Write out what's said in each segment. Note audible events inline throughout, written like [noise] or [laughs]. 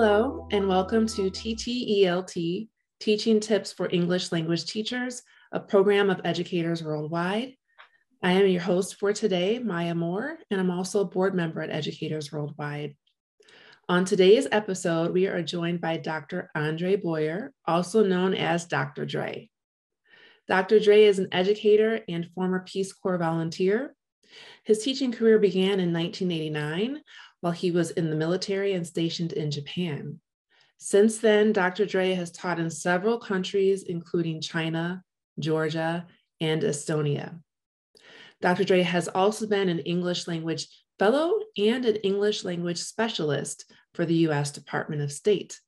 Hello, and welcome to TTELT, Teaching Tips for English Language Teachers, a program of educators worldwide. I am your host for today, Maya Moore, and I'm also a board member at Educators Worldwide. On today's episode, we are joined by Dr. Andre Boyer, also known as Dr. Dre. Dr. Dre is an educator and former Peace Corps volunteer. His teaching career began in 1989 while he was in the military and stationed in Japan. Since then, Dr. Dre has taught in several countries, including China, Georgia, and Estonia. Dr. Dre has also been an English language fellow and an English language specialist for the US Department of State.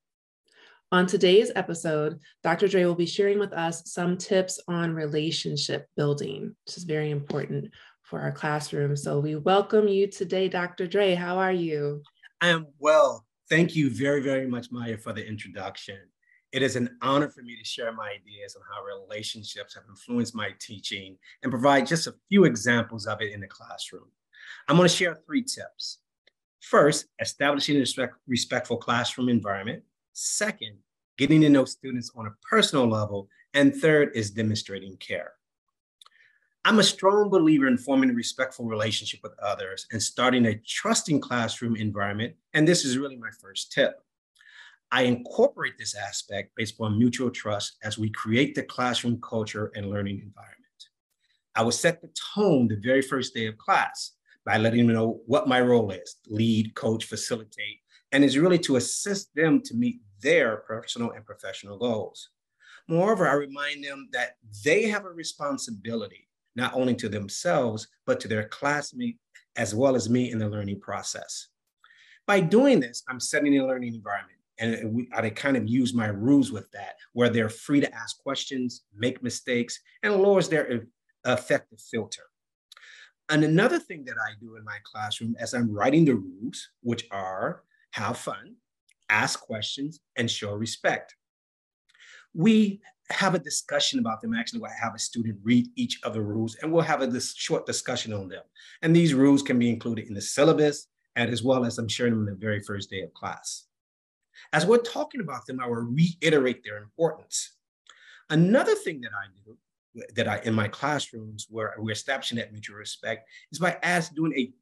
On today's episode, Dr. Dre will be sharing with us some tips on relationship building, which is very important for our classroom. So we welcome you today, Dr. Dre. How are you? I am well. Thank you very, very much, Maya, for the introduction. It is an honor for me to share my ideas on how relationships have influenced my teaching and provide just a few examples of it in the classroom. I'm going to share three tips. First, establishing a respect, respectful classroom environment. Second, getting to know students on a personal level. And third is demonstrating care. I'm a strong believer in forming a respectful relationship with others and starting a trusting classroom environment. And this is really my first tip. I incorporate this aspect based upon mutual trust as we create the classroom culture and learning environment. I will set the tone the very first day of class by letting them know what my role is lead, coach, facilitate, and is really to assist them to meet their personal and professional goals. Moreover, I remind them that they have a responsibility not only to themselves, but to their classmates as well as me in the learning process. By doing this, I'm setting a learning environment. And I kind of use my rules with that, where they're free to ask questions, make mistakes, and lowers their affective filter. And another thing that I do in my classroom as I'm writing the rules, which are have fun, ask questions, and show respect. We have a discussion about them. Actually, we'll have a student read each of the rules and we'll have a short discussion on them. And these rules can be included in the syllabus and as well as I'm sharing them the very first day of class. As we're talking about them, I will reiterate their importance. Another thing that I do that I in my classrooms where we're establishing that mutual respect is by as doing a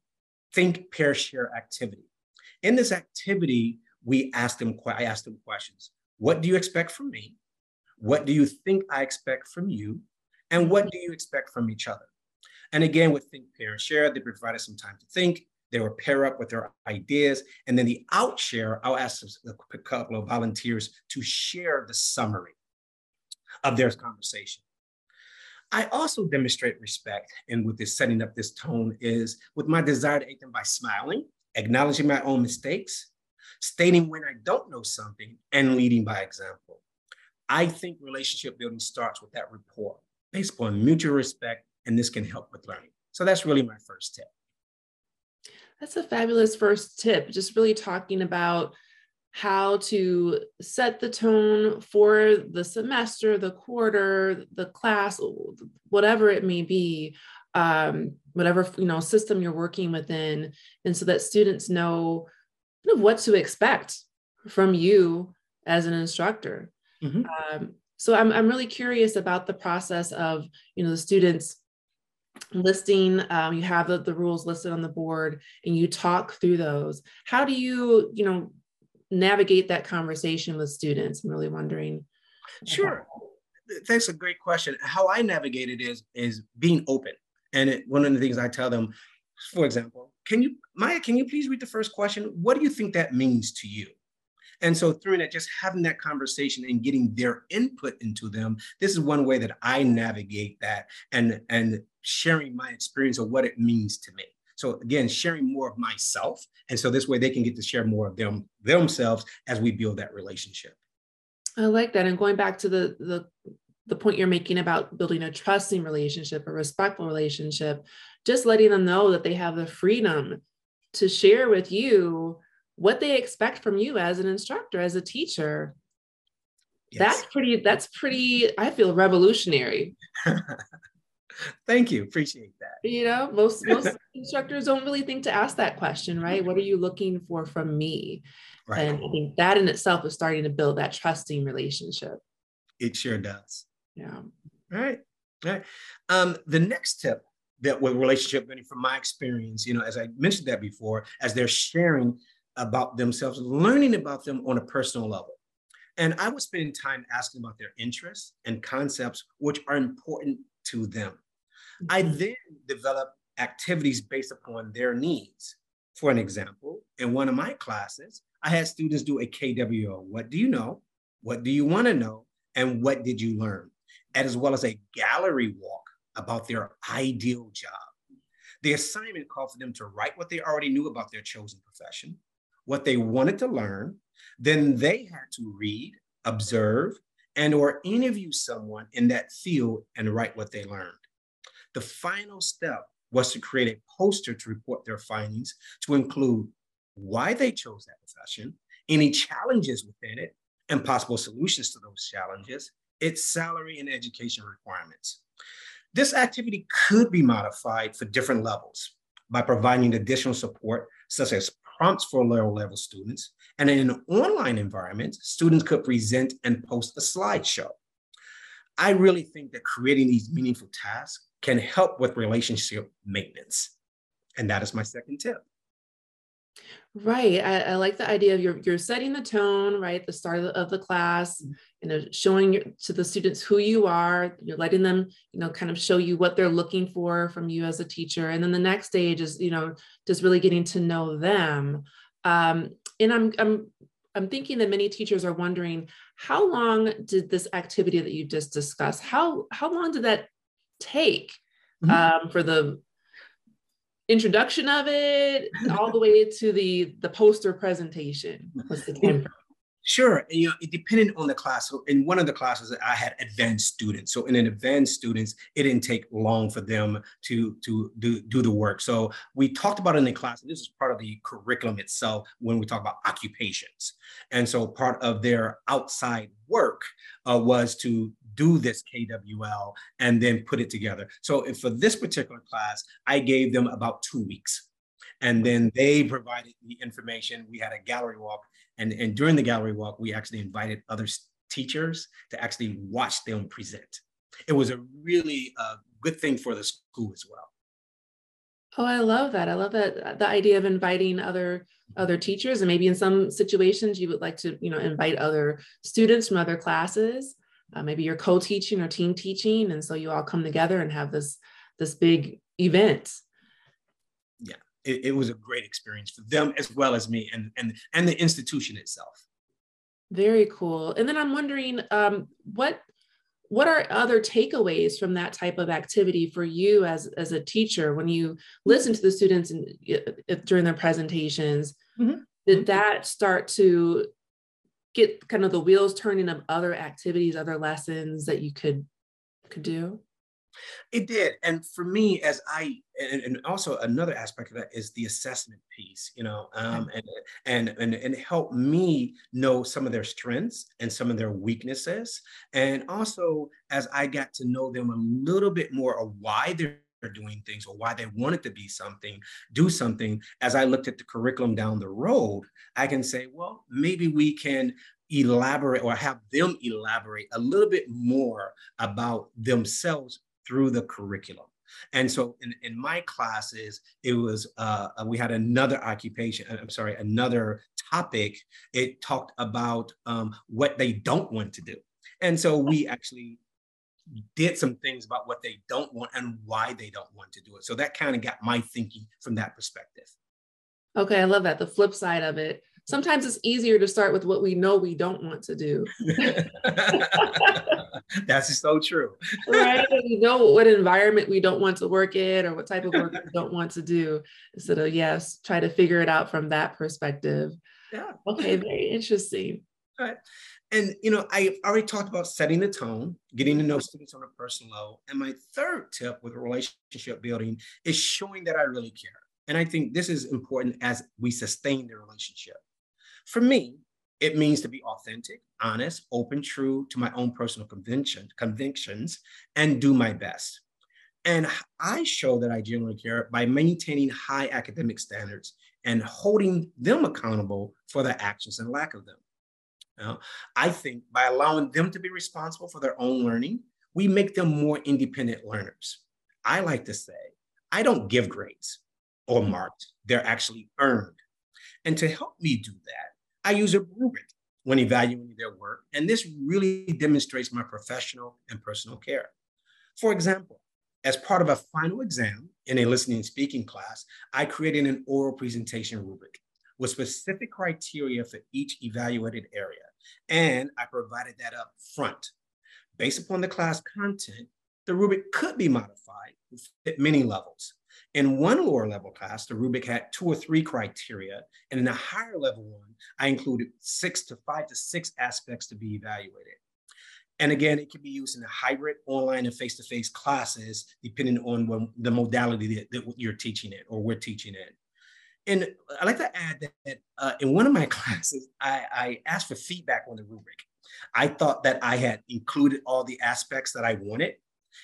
think, pair, share activity. In this activity, we ask them, I ask them questions. What do you expect from me? What do you think I expect from you? And what do you expect from each other? And again, with Think, Pair, and Share, they provided some time to think. They will pair up with their ideas. And then the out share, I'll ask a couple of volunteers to share the summary of their conversation. I also demonstrate respect, and with this setting up this tone is with my desire to aid them by smiling, acknowledging my own mistakes, stating when I don't know something, and leading by example. I think relationship building starts with that rapport based upon mutual respect, and this can help with learning. So that's really my first tip. That's a fabulous first tip. Just really talking about how to set the tone for the semester, the quarter, the class, whatever it may be, um, whatever you know system you're working within, and so that students know kind of what to expect from you as an instructor. Mm-hmm. Um, so I'm, I'm really curious about the process of, you know, the students listing, um, you have the, the rules listed on the board and you talk through those. How do you, you know, navigate that conversation with students? I'm really wondering. Sure. That's a great question. How I navigate it is, is being open. And it, one of the things I tell them, for example, can you, Maya, can you please read the first question? What do you think that means to you? And so through that, just having that conversation and getting their input into them, this is one way that I navigate that and, and sharing my experience of what it means to me. So again, sharing more of myself. And so this way they can get to share more of them themselves as we build that relationship. I like that. And going back to the the the point you're making about building a trusting relationship, a respectful relationship, just letting them know that they have the freedom to share with you what they expect from you as an instructor, as a teacher. Yes. That's pretty, that's pretty, I feel revolutionary. [laughs] Thank you. Appreciate that. you know, most most [laughs] instructors don't really think to ask that question, right? What are you looking for from me? Right. And I think that in itself is starting to build that trusting relationship. It sure does. Yeah. All right. All right. Um, the next tip that with relationship building from my experience, you know, as I mentioned that before, as they're sharing about themselves, learning about them on a personal level. And I was spending time asking about their interests and concepts which are important to them. I mm-hmm. then develop activities based upon their needs. For an example, in one of my classes, I had students do a KWL. What do you know? What do you want to know? And what did you learn? As well as a gallery walk about their ideal job. The assignment called for them to write what they already knew about their chosen profession, what they wanted to learn. Then they had to read, observe, and or interview someone in that field and write what they learned. The final step was to create a poster to report their findings to include why they chose that profession, any challenges within it, and possible solutions to those challenges, its salary and education requirements. This activity could be modified for different levels by providing additional support, such as prompts for lower level students. And in an online environment, students could present and post a slideshow. I really think that creating these meaningful tasks can help with relationship maintenance. And that is my second tip. Right. I, I, like the idea of you're, you're setting the tone, right? The start of the, of the class, mm-hmm. You know, showing to the students who you are, you're letting them, you know, kind of show you what they're looking for from you as a teacher. And then the next stage is, you know, just really getting to know them. Um, and I'm, I'm, I'm thinking that many teachers are wondering, how long did this activity that you just discussed, how, how long did that take mm-hmm. um, for the introduction of it all the way to the the poster presentation what's the time Sure. You know, it depended on the class. So in one of the classes, I had advanced students. So in an advanced students, it didn't take long for them to, to do, do the work. So we talked about in the class, this is part of the curriculum itself when we talk about occupations. And so part of their outside work uh, was to do this KWL and then put it together. So for this particular class, I gave them about two weeks. And then they provided the information. We had a gallery walk. And, and during the gallery walk, we actually invited other teachers to actually watch them present. It was a really uh, good thing for the school as well. Oh, I love that. I love that the idea of inviting other other teachers and maybe in some situations you would like to, you know, invite other students from other classes uh, maybe you're co-teaching or team teaching and so you all come together and have this this big event it, it was a great experience for them as well as me and and and the institution itself very cool and then i'm wondering um, what what are other takeaways from that type of activity for you as as a teacher when you listen to the students and during their presentations mm-hmm. did that start to get kind of the wheels turning of other activities, other lessons that you could could do? It did. And for me, as I, and, and, also another aspect of that is the assessment piece, you know, um, and, and, and, and help me know some of their strengths and some of their weaknesses. And also, as I got to know them a little bit more of why they're doing things or why they wanted to be something, do something, as I looked at the curriculum down the road, I can say, well, maybe we can elaborate or have them elaborate a little bit more about themselves through the curriculum. And so in, in my classes, it was, uh, we had another occupation, uh, I'm sorry, another topic. It talked about um, what they don't want to do. And so we actually did some things about what they don't want and why they don't want to do it. So that kind of got my thinking from that perspective. Okay, I love that. The flip side of it. Sometimes it's easier to start with what we know we don't want to do. [laughs] That's so true. right? We know what environment we don't want to work in or what type of work we don't want to do. Instead of, yes, try to figure it out from that perspective. Yeah. Okay, very interesting. All right. And you know, I already talked about setting the tone, getting to mm-hmm. know students on a personal level. And my third tip with relationship building is showing that I really care. And I think this is important as we sustain the relationship. For me, it means to be authentic, honest, open, true to my own personal conviction, convictions, and do my best. And I show that I genuinely care by maintaining high academic standards and holding them accountable for their actions and lack of them. Now, I think by allowing them to be responsible for their own learning, we make them more independent learners. I like to say, I don't give grades or marked, they're actually earned. And to help me do that, I use a rubric when evaluating their work, and this really demonstrates my professional and personal care. For example, as part of a final exam in a listening and speaking class, I created an oral presentation rubric with specific criteria for each evaluated area, and I provided that up front. Based upon the class content, the rubric could be modified at many levels. In one lower level class, the rubric had two or three criteria, and in a higher level one, I included six to five to six aspects to be evaluated. And again, it can be used in a hybrid, online, and face-to-face classes, depending on what, the modality that, that, you're teaching it or we're teaching it. And I like to add that, that uh, in one of my [laughs] classes, I, I asked for feedback on the rubric. I thought that I had included all the aspects that I wanted.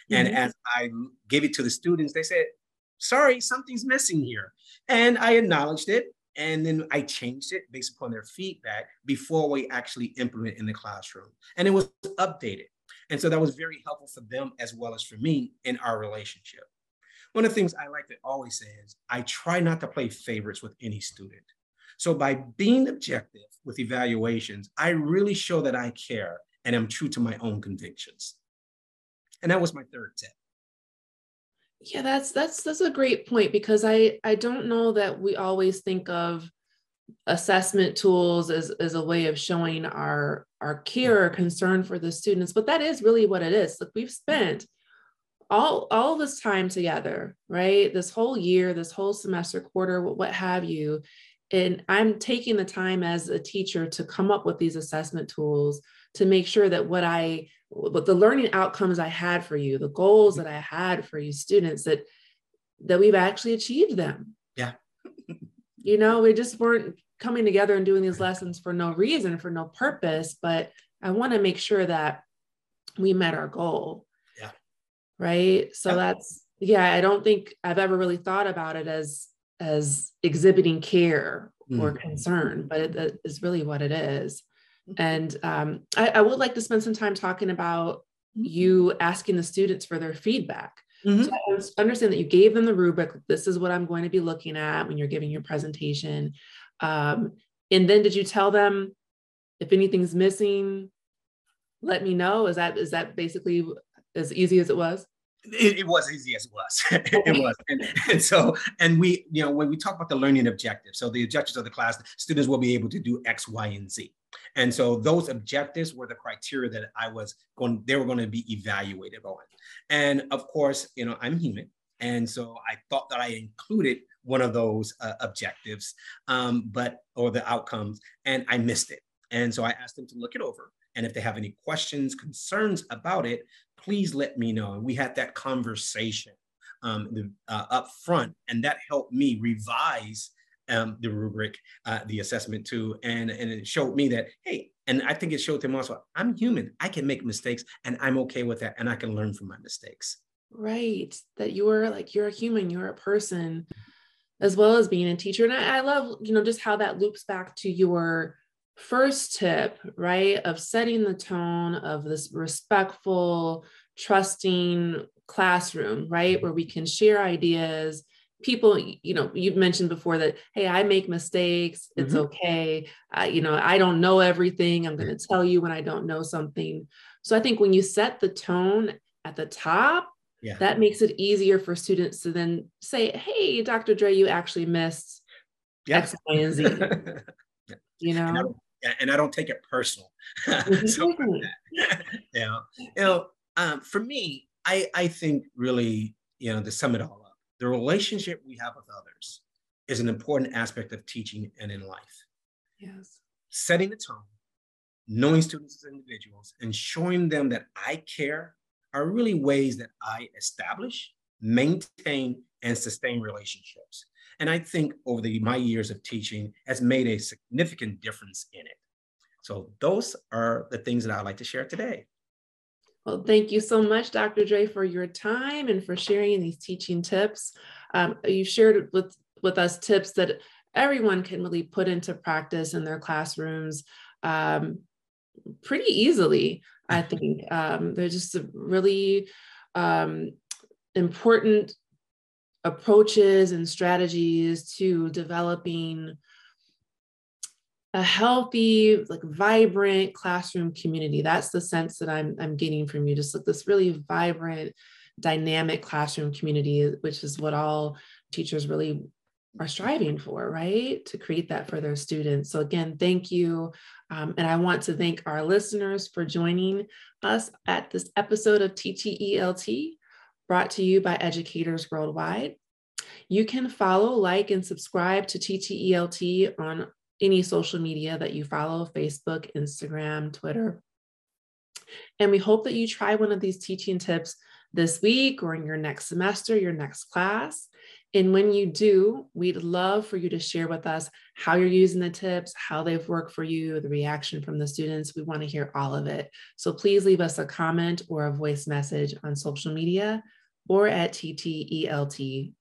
And mm-hmm. as I gave it to the students, they said, sorry, something's missing here. And I acknowledged it. And then I changed it based upon their feedback before we actually implement in the classroom. And it was updated. And so that was very helpful for them as well as for me in our relationship. One of the things I like to always say is I try not to play favorites with any student. So by being objective with evaluations, I really show that I care and am true to my own convictions. And that was my third tip. Yeah, that's that's that's a great point because I I don't know that we always think of assessment tools as, as a way of showing our our care or concern for the students, but that is really what it is. Look, we've spent all all this time together, right? This whole year, this whole semester, quarter, what have you. And I'm taking the time as a teacher to come up with these assessment tools to make sure that what I what the learning outcomes I had for you, the goals that I had for you students, that that we've actually achieved them. Yeah. [laughs] you know, we just weren't coming together and doing these lessons for no reason, for no purpose, but I want to make sure that we met our goal. Yeah. Right. So yeah. that's yeah, I don't think I've ever really thought about it as as exhibiting care mm. or concern, but it, it is really what it is. And um, I, I, would like to spend some time talking about mm-hmm. you asking the students for their feedback. Mm-hmm. So I understand that you gave them the rubric. This is what I'm going to be looking at when you're giving your presentation. Um, and then did you tell them if anything's missing, let me know? Is that is that basically as easy as it was? It, it, was easy as it was. [laughs] it was. And, and, so, and we, you know, when we talk about the learning objectives, so the objectives of the class, students will be able to do X, Y, and Z. And so those objectives were the criteria that I was going, they were going to be evaluated on. And of course, you know, I'm human. And so I thought that I included one of those uh, objectives, um, but, or the outcomes, and I missed it. And so I asked them to look it over. And if they have any questions, concerns about it, please let me know. And we had that conversation um, uh, up front, and that helped me revise um, the rubric, uh, the assessment too, and and it showed me that hey, and I think it showed them also I'm human. I can make mistakes, and I'm okay with that, and I can learn from my mistakes. Right, that you are like you're a human, you're a person, as well as being a teacher, and I, I love you know just how that loops back to your first tip, right, of setting the tone of this respectful, trusting classroom, right, where we can share ideas people you know you've mentioned before that hey i make mistakes. It's mm-hmm. okay. I, you know i don't know everything. I'm going to tell you when i don't know something. So i think when you set the tone at the top yeah. that makes it easier for students to then say hey dr dre you actually missed yeah. x y and z. [laughs] You know and I, don't, and I don't take it personal. [laughs] So, [laughs] yeah. You know um, for me i i think really you know to sum it all the relationship we have with others is an important aspect of teaching and in life. Yes. Setting the tone, knowing students as individuals, and showing them that I care are really ways that I establish, maintain, and sustain relationships. And I think over the, my years of teaching has made a significant difference in it. So those are the things that I'd like to share today. Well, thank you so much, Dr. Dre, for your time and for sharing these teaching tips. Um, you shared with, with us tips that everyone can really put into practice in their classrooms um, pretty easily, I think. Um, they're just really um, important approaches and strategies to developing a healthy, like vibrant classroom community. That's the sense that I'm, I'm getting from you. Just like this really vibrant, dynamic classroom community, which is what all teachers really are striving for, right? To create that for their students. So, again, thank you. Um, and I want to thank our listeners for joining us at this episode of TTELT brought to you by educators worldwide. You can follow, like, and subscribe to TTELT on any social media that you follow Facebook, Instagram, Twitter. And we hope that you try one of these teaching tips this week or in your next semester, your next class. And when you do, we'd love for you to share with us how you're using the tips, how they've worked for you, the reaction from the students. We want to hear all of it. So please leave us a comment or a voice message on social media or at ttelt.org.